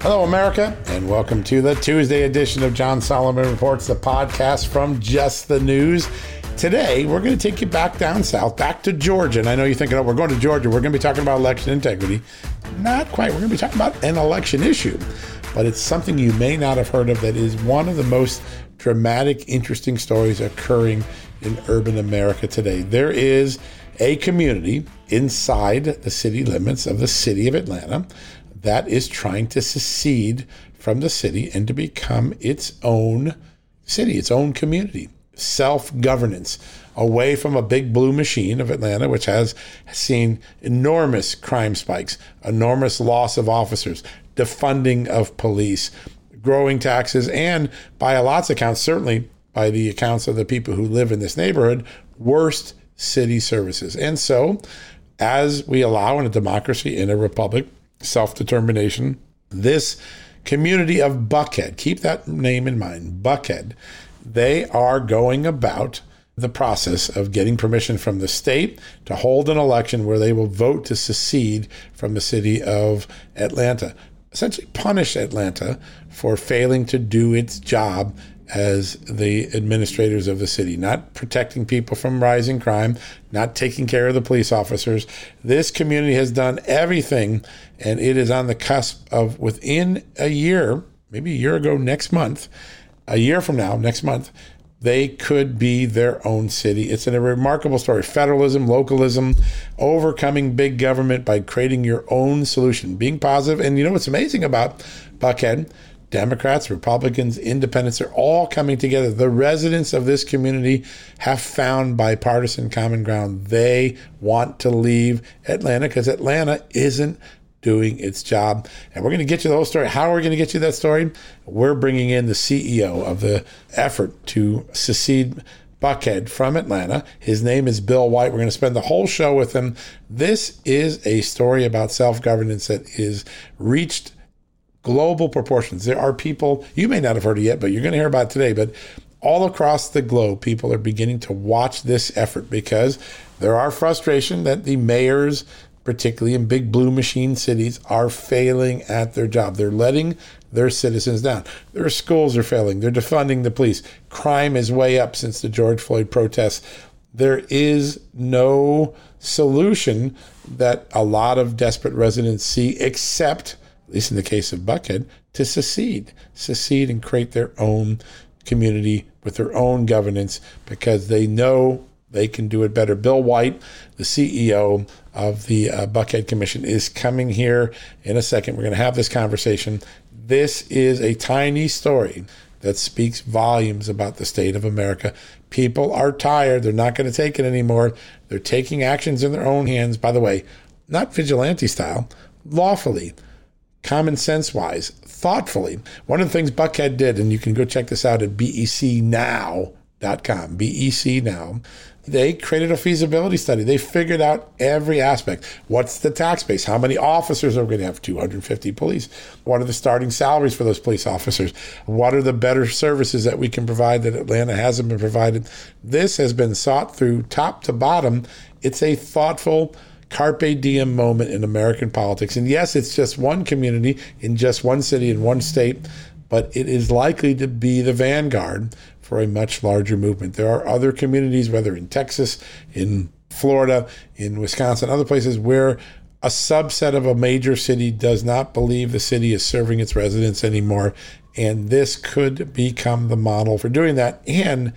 Hello, America, and welcome to the Tuesday edition of John Solomon Reports, the podcast from Just the News. Today, we're going to take you back down south, back to Georgia. And I know you're thinking, oh, we're going to Georgia. We're going to be talking about election integrity. Not quite. We're going to be talking about an election issue, but it's something you may not have heard of that is one of the most dramatic, interesting stories occurring in urban America today. There is a community inside the city limits of the city of Atlanta that is trying to secede from the city and to become its own city, its own community, self governance, away from a big blue machine of Atlanta, which has seen enormous crime spikes, enormous loss of officers, defunding of police, growing taxes, and by a lot's accounts, certainly by the accounts of the people who live in this neighborhood, worst city services. And so, as we allow in a democracy, in a republic, self determination. This community of Buckhead, keep that name in mind, Buckhead, they are going about the process of getting permission from the state to hold an election where they will vote to secede from the city of Atlanta. Essentially, punish Atlanta for failing to do its job as the administrators of the city, not protecting people from rising crime, not taking care of the police officers. This community has done everything, and it is on the cusp of within a year, maybe a year ago next month, a year from now, next month, they could be their own city. It's a remarkable story. Federalism, localism, overcoming big government by creating your own solution, being positive. And you know what's amazing about Buckhead? Democrats, Republicans, independents are all coming together. The residents of this community have found bipartisan common ground. They want to leave Atlanta because Atlanta isn't doing its job. And we're going to get you the whole story. How are we going to get you that story? We're bringing in the CEO of the effort to secede Buckhead from Atlanta. His name is Bill White. We're going to spend the whole show with him. This is a story about self governance that is reached global proportions. There are people, you may not have heard it yet, but you're going to hear about today. But all across the globe, people are beginning to watch this effort because there are frustration that the mayors, particularly in big blue machine cities, are failing at their job. They're letting their citizens down. Their schools are failing. They're defunding the police. Crime is way up since the George Floyd protests. There is no solution that a lot of desperate residents see except at least in the case of Buckhead, to secede, secede and create their own community with their own governance because they know they can do it better. Bill White, the CEO of the uh, Buckhead Commission, is coming here in a second. We're going to have this conversation. This is a tiny story that speaks volumes about the state of America. People are tired. They're not going to take it anymore. They're taking actions in their own hands, by the way, not vigilante style, lawfully common sense wise, thoughtfully. One of the things Buckhead did, and you can go check this out at becnow.com, BEC Now, they created a feasibility study. They figured out every aspect. What's the tax base? How many officers are we going to have? 250 police. What are the starting salaries for those police officers? What are the better services that we can provide that Atlanta hasn't been provided? This has been sought through top to bottom. It's a thoughtful, carpe diem moment in American politics. And yes, it's just one community in just one city in one state, but it is likely to be the vanguard for a much larger movement. There are other communities, whether in Texas, in Florida, in Wisconsin, other places where a subset of a major city does not believe the city is serving its residents anymore. And this could become the model for doing that. And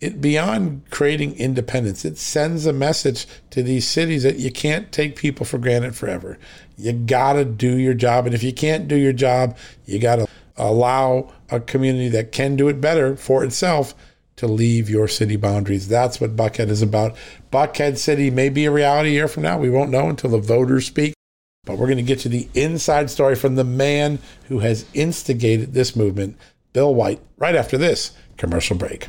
it beyond creating independence, it sends a message to these cities that you can't take people for granted forever. You gotta do your job. And if you can't do your job, you gotta allow a community that can do it better for itself to leave your city boundaries. That's what Buckhead is about. Buckhead City may be a reality a year from now. We won't know until the voters speak. But we're going to get you the inside story from the man who has instigated this movement, Bill White, right after this commercial break.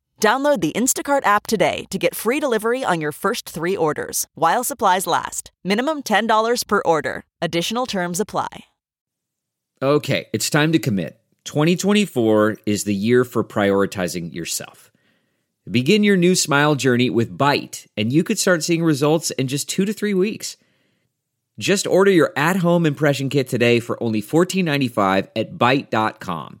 Download the Instacart app today to get free delivery on your first three orders while supplies last. Minimum $10 per order. Additional terms apply. Okay, it's time to commit. 2024 is the year for prioritizing yourself. Begin your new smile journey with Byte, and you could start seeing results in just two to three weeks. Just order your at home impression kit today for only $14.95 at Byte.com.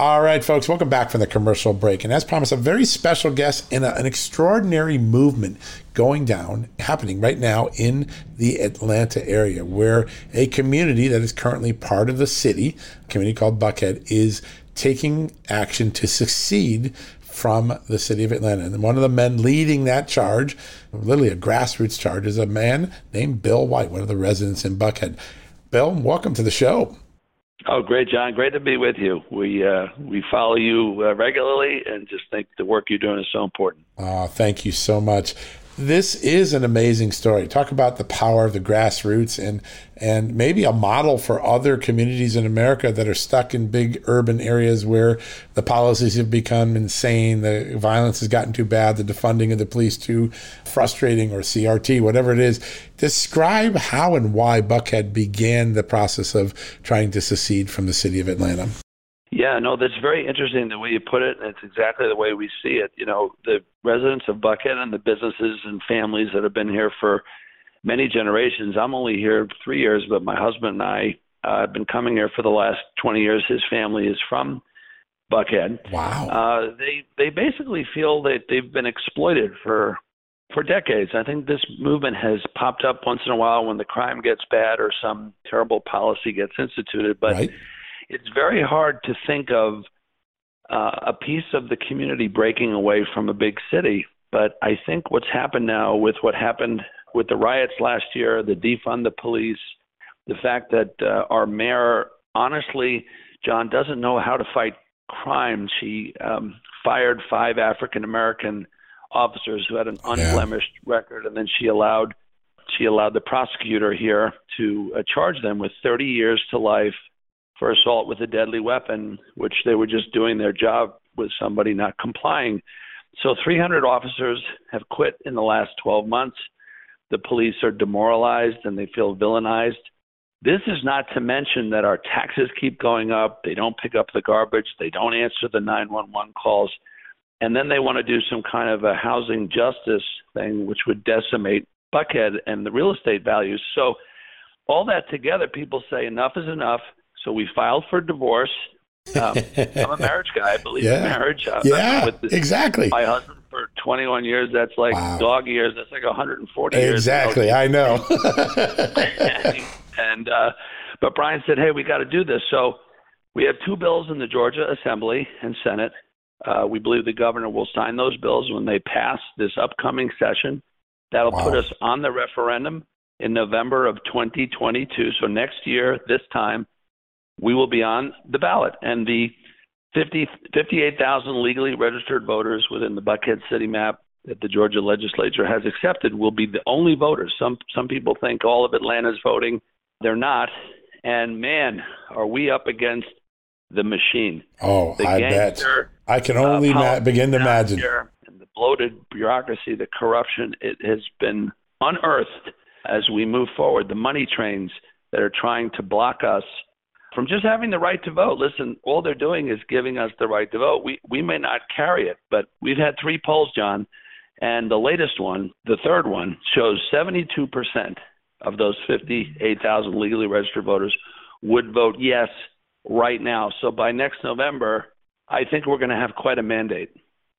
All right, folks, welcome back from the commercial break. And as promised, a very special guest in a, an extraordinary movement going down, happening right now in the Atlanta area, where a community that is currently part of the city, a community called Buckhead, is taking action to succeed from the city of Atlanta. And one of the men leading that charge, literally a grassroots charge, is a man named Bill White, one of the residents in Buckhead. Bill, welcome to the show. Oh, great, John. Great to be with you. We uh, we follow you uh, regularly and just think the work you're doing is so important. Oh, thank you so much this is an amazing story. Talk about the power of the grassroots and and maybe a model for other communities in America that are stuck in big urban areas where the policies have become insane, the violence has gotten too bad, the defunding of the police too frustrating, or CRT, whatever it is. Describe how and why Buckhead began the process of trying to secede from the city of Atlanta. Yeah, no, that's very interesting the way you put it. And it's exactly the way we see it. You know, the residents of Buckhead and the businesses and families that have been here for many generations. I'm only here three years, but my husband and I uh, have been coming here for the last 20 years. His family is from Buckhead. Wow. Uh, they they basically feel that they've been exploited for for decades. I think this movement has popped up once in a while when the crime gets bad or some terrible policy gets instituted, but. Right it's very hard to think of uh, a piece of the community breaking away from a big city. But I think what's happened now with what happened with the riots last year, the defund the police, the fact that uh, our mayor, honestly, John, doesn't know how to fight crime. She um, fired five African American officers who had an unblemished yeah. record, and then she allowed she allowed the prosecutor here to uh, charge them with 30 years to life for assault with a deadly weapon, which they were just doing their job with somebody not complying. So 300 officers have quit in the last 12 months. The police are demoralized and they feel villainized. This is not to mention that our taxes keep going up. They don't pick up the garbage. They don't answer the 911 calls. And then they want to do some kind of a housing justice thing, which would decimate Buckhead and the real estate values. So, all that together, people say enough is enough. So we filed for divorce. Um, I'm a marriage guy. I believe yeah. in marriage. Uh, yeah, this, exactly. My husband for 21 years. That's like wow. dog years. That's like 140 years. Exactly. I know. and uh, but Brian said, "Hey, we got to do this." So we have two bills in the Georgia Assembly and Senate. Uh, we believe the governor will sign those bills when they pass this upcoming session. That'll wow. put us on the referendum in November of 2022. So next year, this time, we will be on the ballot. And the 50, 58,000 legally registered voters within the Buckhead city map that the Georgia legislature has accepted will be the only voters. Some some people think all of Atlanta's voting. They're not. And man, are we up against the machine. Oh, the I bet. I can only uh, ma- begin to imagine. And the bloated bureaucracy, the corruption, it has been unearthed as we move forward. The money trains that are trying to block us from just having the right to vote. Listen, all they're doing is giving us the right to vote. We we may not carry it, but we've had three polls, John, and the latest one, the third one, shows 72% of those 58,000 legally registered voters would vote yes right now. So by next November, I think we're going to have quite a mandate.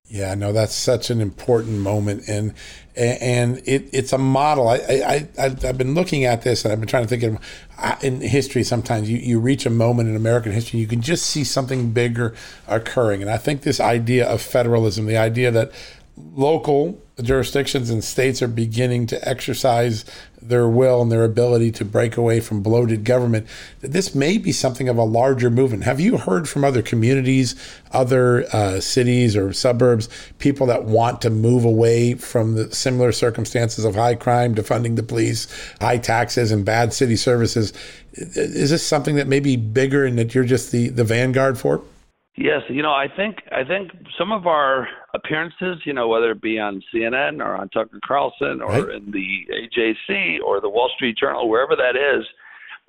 Yeah, no, that's such an important moment, and and it, it's a model. I, I I have been looking at this, and I've been trying to think of in history. Sometimes you, you reach a moment in American history, you can just see something bigger occurring, and I think this idea of federalism, the idea that local jurisdictions and states are beginning to exercise their will and their ability to break away from bloated government, this may be something of a larger movement. Have you heard from other communities, other uh, cities or suburbs, people that want to move away from the similar circumstances of high crime, defunding the police, high taxes, and bad city services? Is this something that may be bigger and that you're just the, the vanguard for? Yes, you know, I think I think some of our appearances, you know, whether it be on CNN or on Tucker Carlson or right. in the AJC or the Wall Street Journal, wherever that is,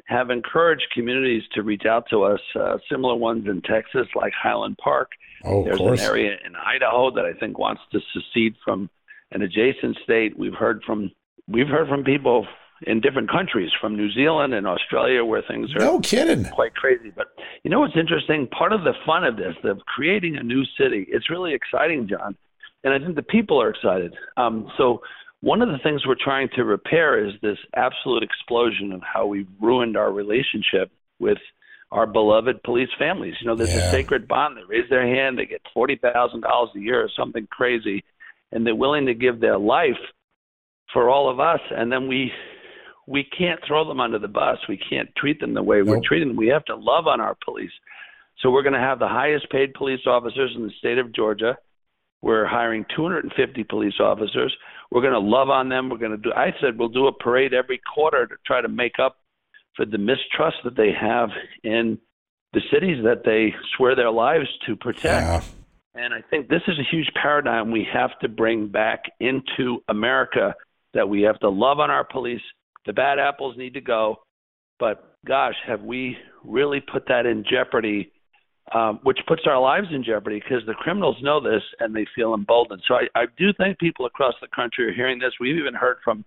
have encouraged communities to reach out to us. Uh, similar ones in Texas, like Highland Park. Oh, There's an area in Idaho that I think wants to secede from an adjacent state. We've heard from we've heard from people in different countries, from New Zealand and Australia, where things are no kidding quite crazy. But you know what's interesting? Part of the fun of this, of creating a new city, it's really exciting, John, and I think the people are excited. Um, so one of the things we're trying to repair is this absolute explosion of how we've ruined our relationship with our beloved police families. You know, there's yeah. a sacred bond. They raise their hand, they get forty thousand dollars a year or something crazy, and they're willing to give their life for all of us. And then we we can't throw them under the bus. We can't treat them the way nope. we're treating them. We have to love on our police. So we're going to have the highest paid police officers in the state of Georgia. We're hiring 250 police officers. We're going to love on them. We're going to do. I said we'll do a parade every quarter to try to make up for the mistrust that they have in the cities that they swear their lives to protect. Yeah. And I think this is a huge paradigm we have to bring back into America that we have to love on our police the bad apples need to go. But gosh, have we really put that in jeopardy? Um, which puts our lives in jeopardy because the criminals know this and they feel emboldened. So I, I do think people across the country are hearing this. We've even heard from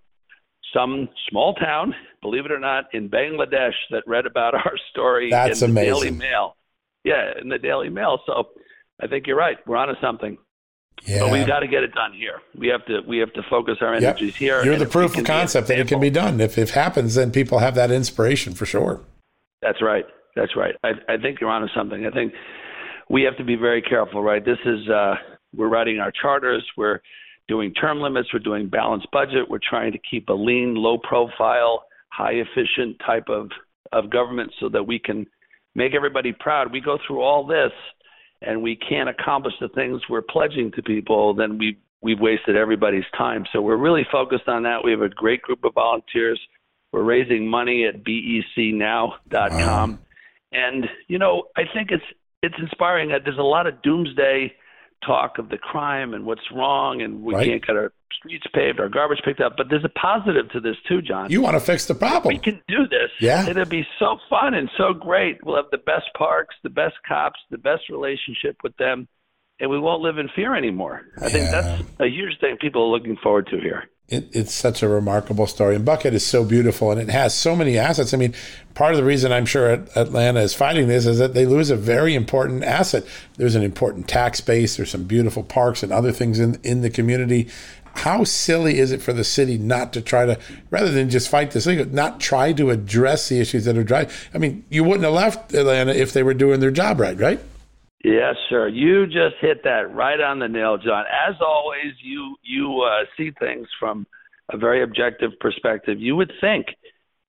some small town, believe it or not, in Bangladesh that read about our story That's in the amazing. Daily Mail. Yeah, in the Daily Mail. So I think you're right. We're onto something. Yeah. But we've got to get it done here. We have to we have to focus our energies yep. here. You're the proof of concept that it can be done. If it happens, then people have that inspiration for sure. That's right. That's right. I, I think you're onto something. I think we have to be very careful, right? This is uh, we're writing our charters. We're doing term limits. We're doing balanced budget. We're trying to keep a lean, low profile, high efficient type of of government so that we can make everybody proud. We go through all this and we can't accomplish the things we're pledging to people, then we we've wasted everybody's time. So we're really focused on that. We have a great group of volunteers. We're raising money at becnow.com. Wow. And you know, I think it's it's inspiring. That there's a lot of doomsday talk of the crime and what's wrong, and we right. can't get our streets paved, our garbage picked up. But there's a positive to this too, John. You want to fix the problem? We can do this. Yeah, it'll be so fun and so great. We'll have the best parks, the best cops, the best relationship with them, and we won't live in fear anymore. I yeah. think that's a huge thing people are looking forward to here it, it's such a remarkable story. And Buckhead is so beautiful and it has so many assets. I mean, part of the reason I'm sure Atlanta is fighting this is that they lose a very important asset. There's an important tax base, there's some beautiful parks and other things in, in the community. How silly is it for the city not to try to, rather than just fight this thing, not try to address the issues that are driving? I mean, you wouldn't have left Atlanta if they were doing their job right, right? Yes, sir. You just hit that right on the nail, John. As always, you you uh, see things from a very objective perspective. You would think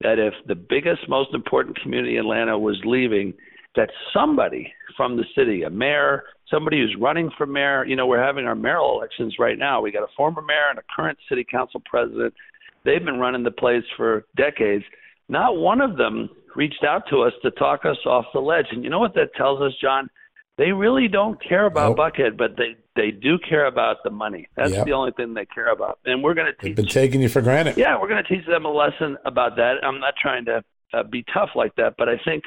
that if the biggest, most important community in Atlanta was leaving, that somebody from the city, a mayor, somebody who's running for mayor, you know, we're having our mayoral elections right now. We got a former mayor and a current city council president. They've been running the place for decades. Not one of them reached out to us to talk us off the ledge. And you know what that tells us, John? They really don't care about nope. Buckhead, but they they do care about the money. That's yep. the only thing they care about. And we're going to teach. They've been taking you for granted. Yeah, we're going to teach them a lesson about that. I'm not trying to uh, be tough like that, but I think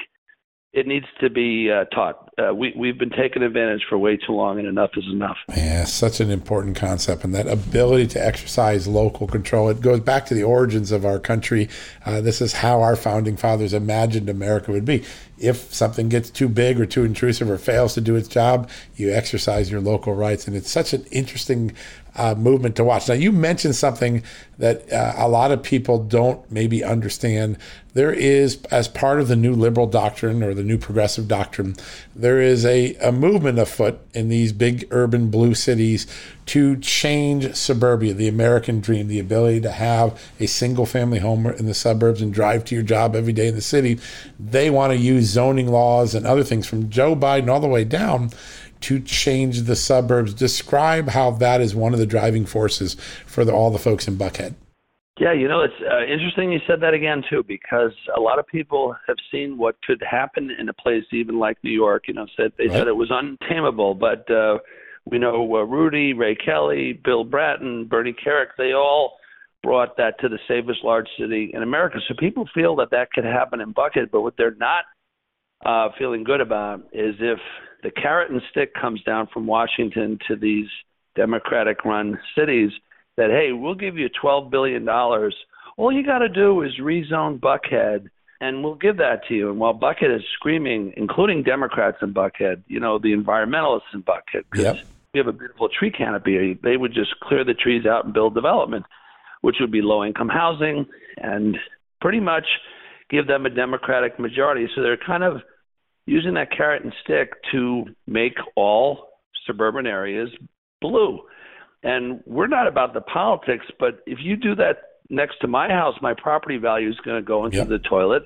it needs to be uh, taught. Uh, we we've been taken advantage for way too long, and enough is enough. Yeah, such an important concept, and that ability to exercise local control. It goes back to the origins of our country. Uh, this is how our founding fathers imagined America would be. If something gets too big or too intrusive or fails to do its job, you exercise your local rights, and it's such an interesting uh, movement to watch. Now, you mentioned something that uh, a lot of people don't maybe understand. There is, as part of the new liberal doctrine or the new progressive doctrine, there is a, a movement afoot in these big urban blue cities to change suburbia, the American dream, the ability to have a single family home in the suburbs and drive to your job every day in the city. They want to use zoning laws and other things from Joe Biden all the way down to change the suburbs. Describe how that is one of the driving forces for the, all the folks in Buckhead. Yeah, you know, it's uh, interesting you said that again, too, because a lot of people have seen what could happen in a place even like New York. You know, said they right. said it was untamable, but uh, we know uh, Rudy, Ray Kelly, Bill Bratton, Bernie Kerik, they all brought that to the safest large city in America. So people feel that that could happen in Buckhead, but what they're not uh, feeling good about is if the carrot and stick comes down from Washington to these Democratic run cities that, hey, we'll give you $12 billion. All you got to do is rezone Buckhead, and we'll give that to you. And while Buckhead is screaming, including Democrats in Buckhead, you know, the environmentalists in Buckhead, yep. we have a beautiful tree canopy, they would just clear the trees out and build development, which would be low income housing and pretty much give them a Democratic majority. So they're kind of using that carrot and stick to make all suburban areas blue. And we're not about the politics, but if you do that next to my house, my property value is going to go into yep. the toilet,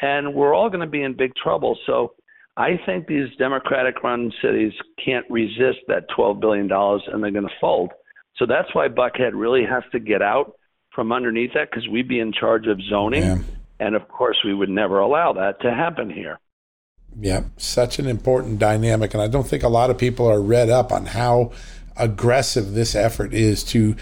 and we're all going to be in big trouble. So I think these Democratic run cities can't resist that $12 billion and they're going to fold. So that's why Buckhead really has to get out from underneath that because we'd be in charge of zoning. Yeah. And of course, we would never allow that to happen here. Yeah, such an important dynamic. And I don't think a lot of people are read up on how aggressive this effort is to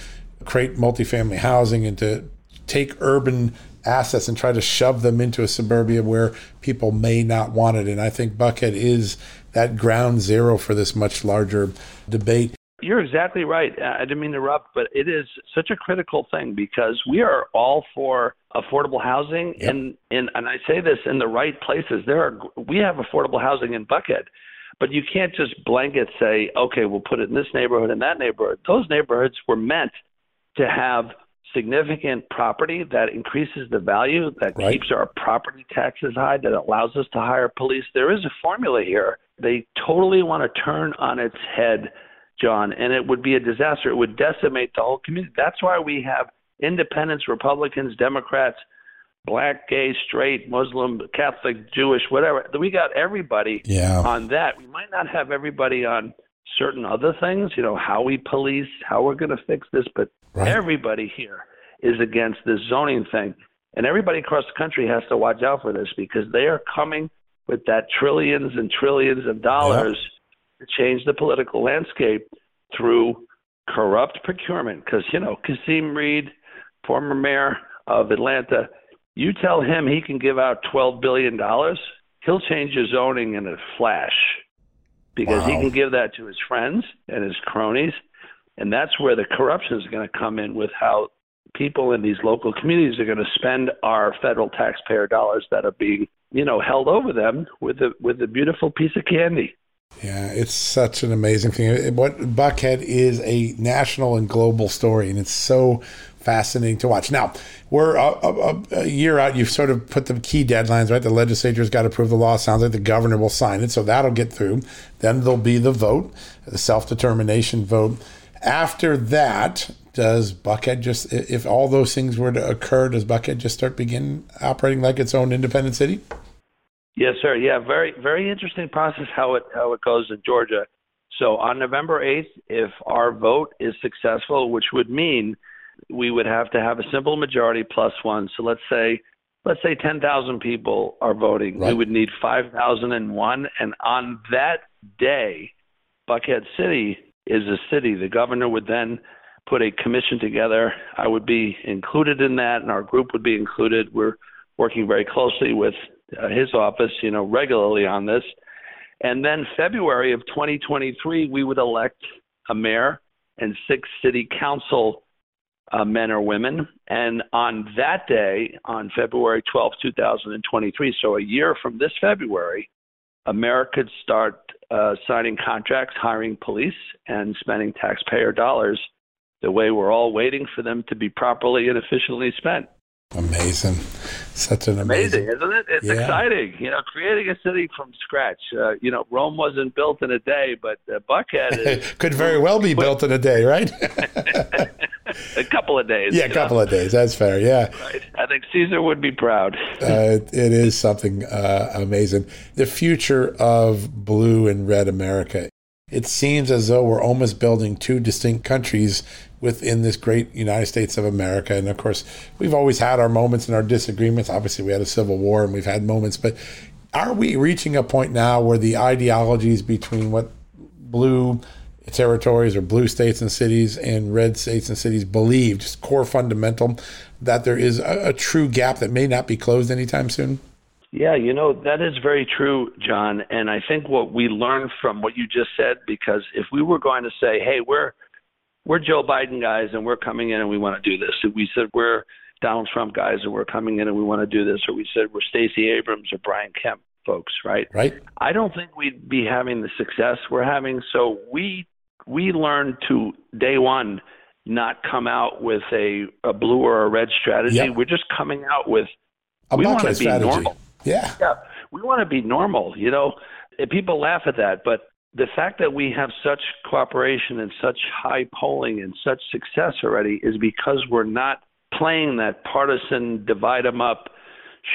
create multifamily housing and to take urban assets and try to shove them into a suburbia where people may not want it. And I think Buckhead is that ground zero for this much larger debate. You're exactly right. Uh, I didn't mean to interrupt, but it is such a critical thing because we are all for affordable housing, yep. and and and I say this in the right places. There are we have affordable housing in Buckhead, but you can't just blanket say, okay, we'll put it in this neighborhood and that neighborhood. Those neighborhoods were meant to have significant property that increases the value, that right. keeps our property taxes high, that allows us to hire police. There is a formula here. They totally want to turn on its head John, and it would be a disaster. It would decimate the whole community. That's why we have independents, Republicans, Democrats, black, gay, straight, Muslim, Catholic, Jewish, whatever. We got everybody yeah. on that. We might not have everybody on certain other things, you know, how we police, how we're going to fix this, but right. everybody here is against this zoning thing. And everybody across the country has to watch out for this because they are coming with that trillions and trillions of dollars. Yep to change the political landscape through corrupt procurement. Because, you know, Kasim Reed, former mayor of Atlanta, you tell him he can give out $12 billion, he'll change your zoning in a flash because wow. he can give that to his friends and his cronies. And that's where the corruption is going to come in with how people in these local communities are going to spend our federal taxpayer dollars that are being, you know, held over them with a with a beautiful piece of candy. Yeah, it's such an amazing thing. What Buckhead is a national and global story, and it's so fascinating to watch. Now, we're a, a, a, year out. You've sort of put the key deadlines, right? The legislature's got to approve the law. Sounds like the governor will sign it, so that'll get through. Then there'll be the vote, the self determination vote. After that, does Buckhead just, if all those things were to occur, does Buckhead just start begin operating like its own independent city? Yes, sir. Yeah, very, very interesting process how it how it goes in Georgia. So on November 8th, if our vote is successful, which would mean we would have to have a simple majority plus one. So let's say let's say 10,000 people are voting. Right. We would need 5,001 and on that day, Buckhead City is a city. The governor would then put a commission together. I would be included in that and our group would be included. We're working very closely with uh, his office, you know, regularly on this. And then February of 2023, we would elect a mayor and six city council uh, men or women. And on that day, on February 12, 2023, so a year from this February, America could start uh, signing contracts, hiring police, and spending taxpayer dollars the way we're all waiting for them to be properly and efficiently spent. Amazing. Such an amazing, amazing isn't it? It's yeah. exciting. You know, creating a city from scratch. Uh, you know, Rome wasn't built in a day, but uh, Buckhead is, could very well be built in a day, right? a couple of days. Yeah, a couple know? of days. That's fair. Yeah. Right. I think Caesar would be proud. uh, it is something uh, amazing. The future of blue and red America. It seems as though we're almost building two distinct countries within this great United States of America. And of course, we've always had our moments and our disagreements. Obviously, we had a civil war and we've had moments, but are we reaching a point now where the ideologies between what blue territories or blue states and cities and red states and cities believe, just core fundamental, that there is a, a true gap that may not be closed anytime soon? Yeah, you know, that is very true, John. And I think what we learned from what you just said, because if we were going to say, hey, we're we're Joe Biden guys and we're coming in and we want to do this. If we said we're Donald Trump guys and we're coming in and we want to do this, or we said we're Stacey Abrams or Brian Kemp folks, right? Right. I don't think we'd be having the success we're having. So we we learned to day one not come out with a, a blue or a red strategy. Yep. We're just coming out with a we want to be strategy. normal. Yeah. Yeah. We want to be normal, you know. People laugh at that, but the fact that we have such cooperation and such high polling and such success already is because we're not playing that partisan divide them up,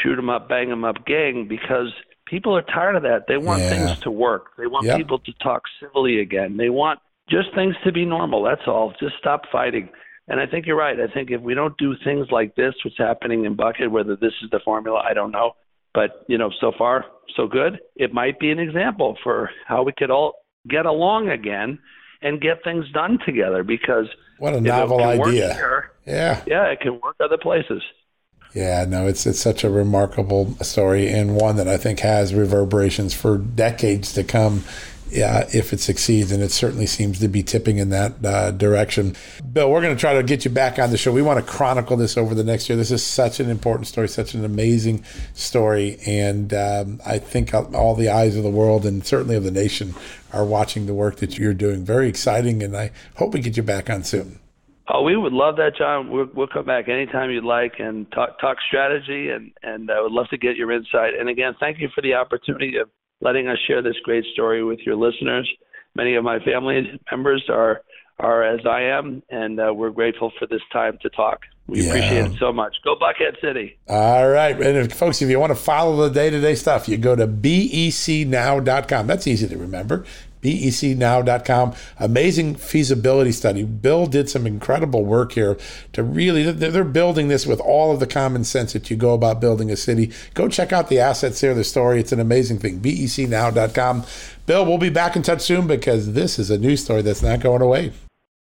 shoot them up, bang them up gang because people are tired of that. They want yeah. things to work. They want yep. people to talk civilly again. They want just things to be normal. That's all. Just stop fighting. And I think you're right. I think if we don't do things like this, what's happening in Buckhead, whether this is the formula, I don't know. But you know, so far so good. It might be an example for how we could all get along again and get things done together. Because what a novel idea! Here, yeah, yeah, it can work other places. Yeah, no, it's it's such a remarkable story and one that I think has reverberations for decades to come yeah, if it succeeds, and it certainly seems to be tipping in that uh, direction. Bill, we're going to try to get you back on the show. We want to chronicle this over the next year. This is such an important story, such an amazing story, and um, I think all the eyes of the world and certainly of the nation are watching the work that you're doing. Very exciting, and I hope we get you back on soon. Oh, we would love that, John. We'll, we'll come back anytime you'd like and talk talk strategy, and and I would love to get your insight. And again, thank you for the opportunity of letting us share this great story with your listeners. Many of my family members are are as I am, and uh, we're grateful for this time to talk. We yeah. appreciate it so much. Go Buckhead City. All right. And if, folks, if you want to follow the day to day stuff, you go to becnow.com. That's easy to remember becnow.com. Amazing feasibility study. Bill did some incredible work here to really, they're building this with all of the common sense that you go about building a city. Go check out the assets there, the story. It's an amazing thing. becnow.com. Bill, we'll be back in touch soon because this is a news story that's not going away.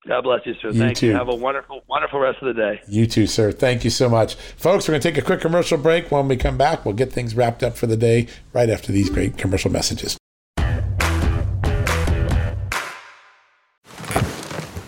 God bless you, sir. You Thank too. you. Have a wonderful, wonderful rest of the day. You too, sir. Thank you so much. Folks, we're going to take a quick commercial break. When we come back, we'll get things wrapped up for the day right after these great commercial messages.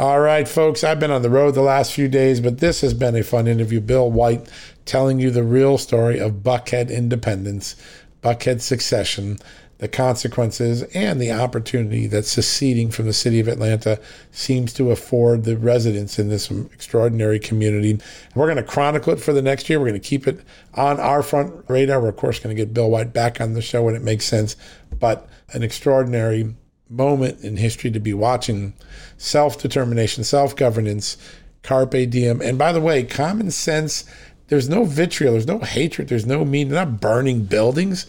All right, folks, I've been on the road the last few days, but this has been a fun interview. Bill White telling you the real story of Buckhead independence, Buckhead succession, the consequences and the opportunity that seceding from the city of Atlanta seems to afford the residents in this extraordinary community. we're going to chronicle it for the next year. We're going to keep it on our front radar. We're, of course, going to get Bill White back on the show when it makes sense. But an extraordinary moment in history to be watching self determination, self governance, carpe diem. And by the way, common sense. There's no vitriol, there's no hatred, there's no mean, they're not burning buildings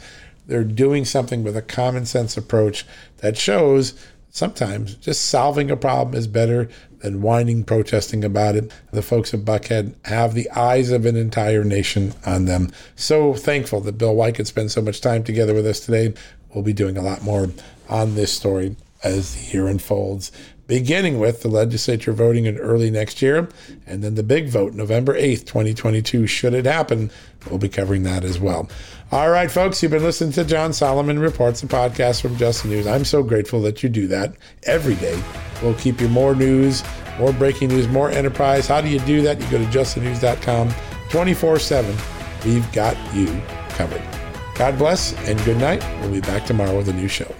they're doing something with a common sense approach that shows sometimes just solving a problem is better than whining, protesting about it. The folks at Buckhead have the eyes of an entire nation on them. So thankful that Bill White could spend so much time together with us today. We'll be doing a lot more on this story as the year unfolds beginning with the legislature voting in early next year, and then the big vote, November 8th, 2022, should it happen. We'll be covering that as well. All right, folks, you've been listening to John Solomon Reports, a podcast from Just News. I'm so grateful that you do that every day. We'll keep you more news, more breaking news, more enterprise. How do you do that? You go to justthenews.com 24 7. We've got you covered. God bless and good night. We'll be back tomorrow with a new show.